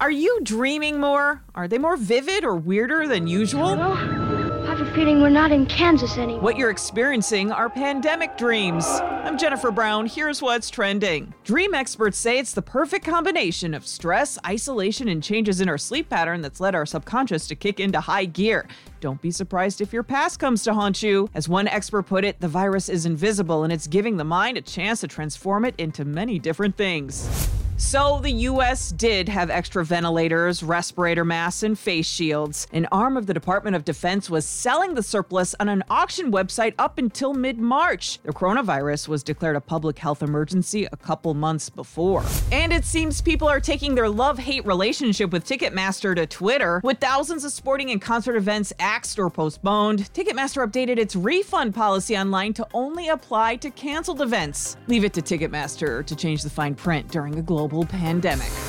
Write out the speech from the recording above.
Are you dreaming more? Are they more vivid or weirder than usual? I have a feeling we're not in Kansas anymore. What you're experiencing are pandemic dreams. I'm Jennifer Brown. Here's what's trending. Dream experts say it's the perfect combination of stress, isolation, and changes in our sleep pattern that's led our subconscious to kick into high gear. Don't be surprised if your past comes to haunt you. As one expert put it, the virus is invisible and it's giving the mind a chance to transform it into many different things. So, the US did have extra ventilators, respirator masks, and face shields. An arm of the Department of Defense was selling the surplus on an auction website up until mid March. The coronavirus was declared a public health emergency a couple months before. And it seems people are taking their love hate relationship with Ticketmaster to Twitter. With thousands of sporting and concert events axed or postponed, Ticketmaster updated its refund policy online to only apply to canceled events. Leave it to Ticketmaster to change the fine print during a global global pandemic.